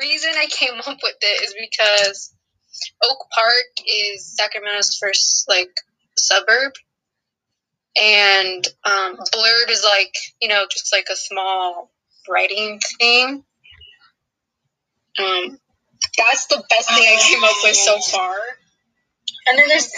reason I came up with it is because Oak Park is Sacramento's first like suburb, and um, Blurb is like you know just like a small writing thing. Um, that's the best thing I came up with so far. And then there's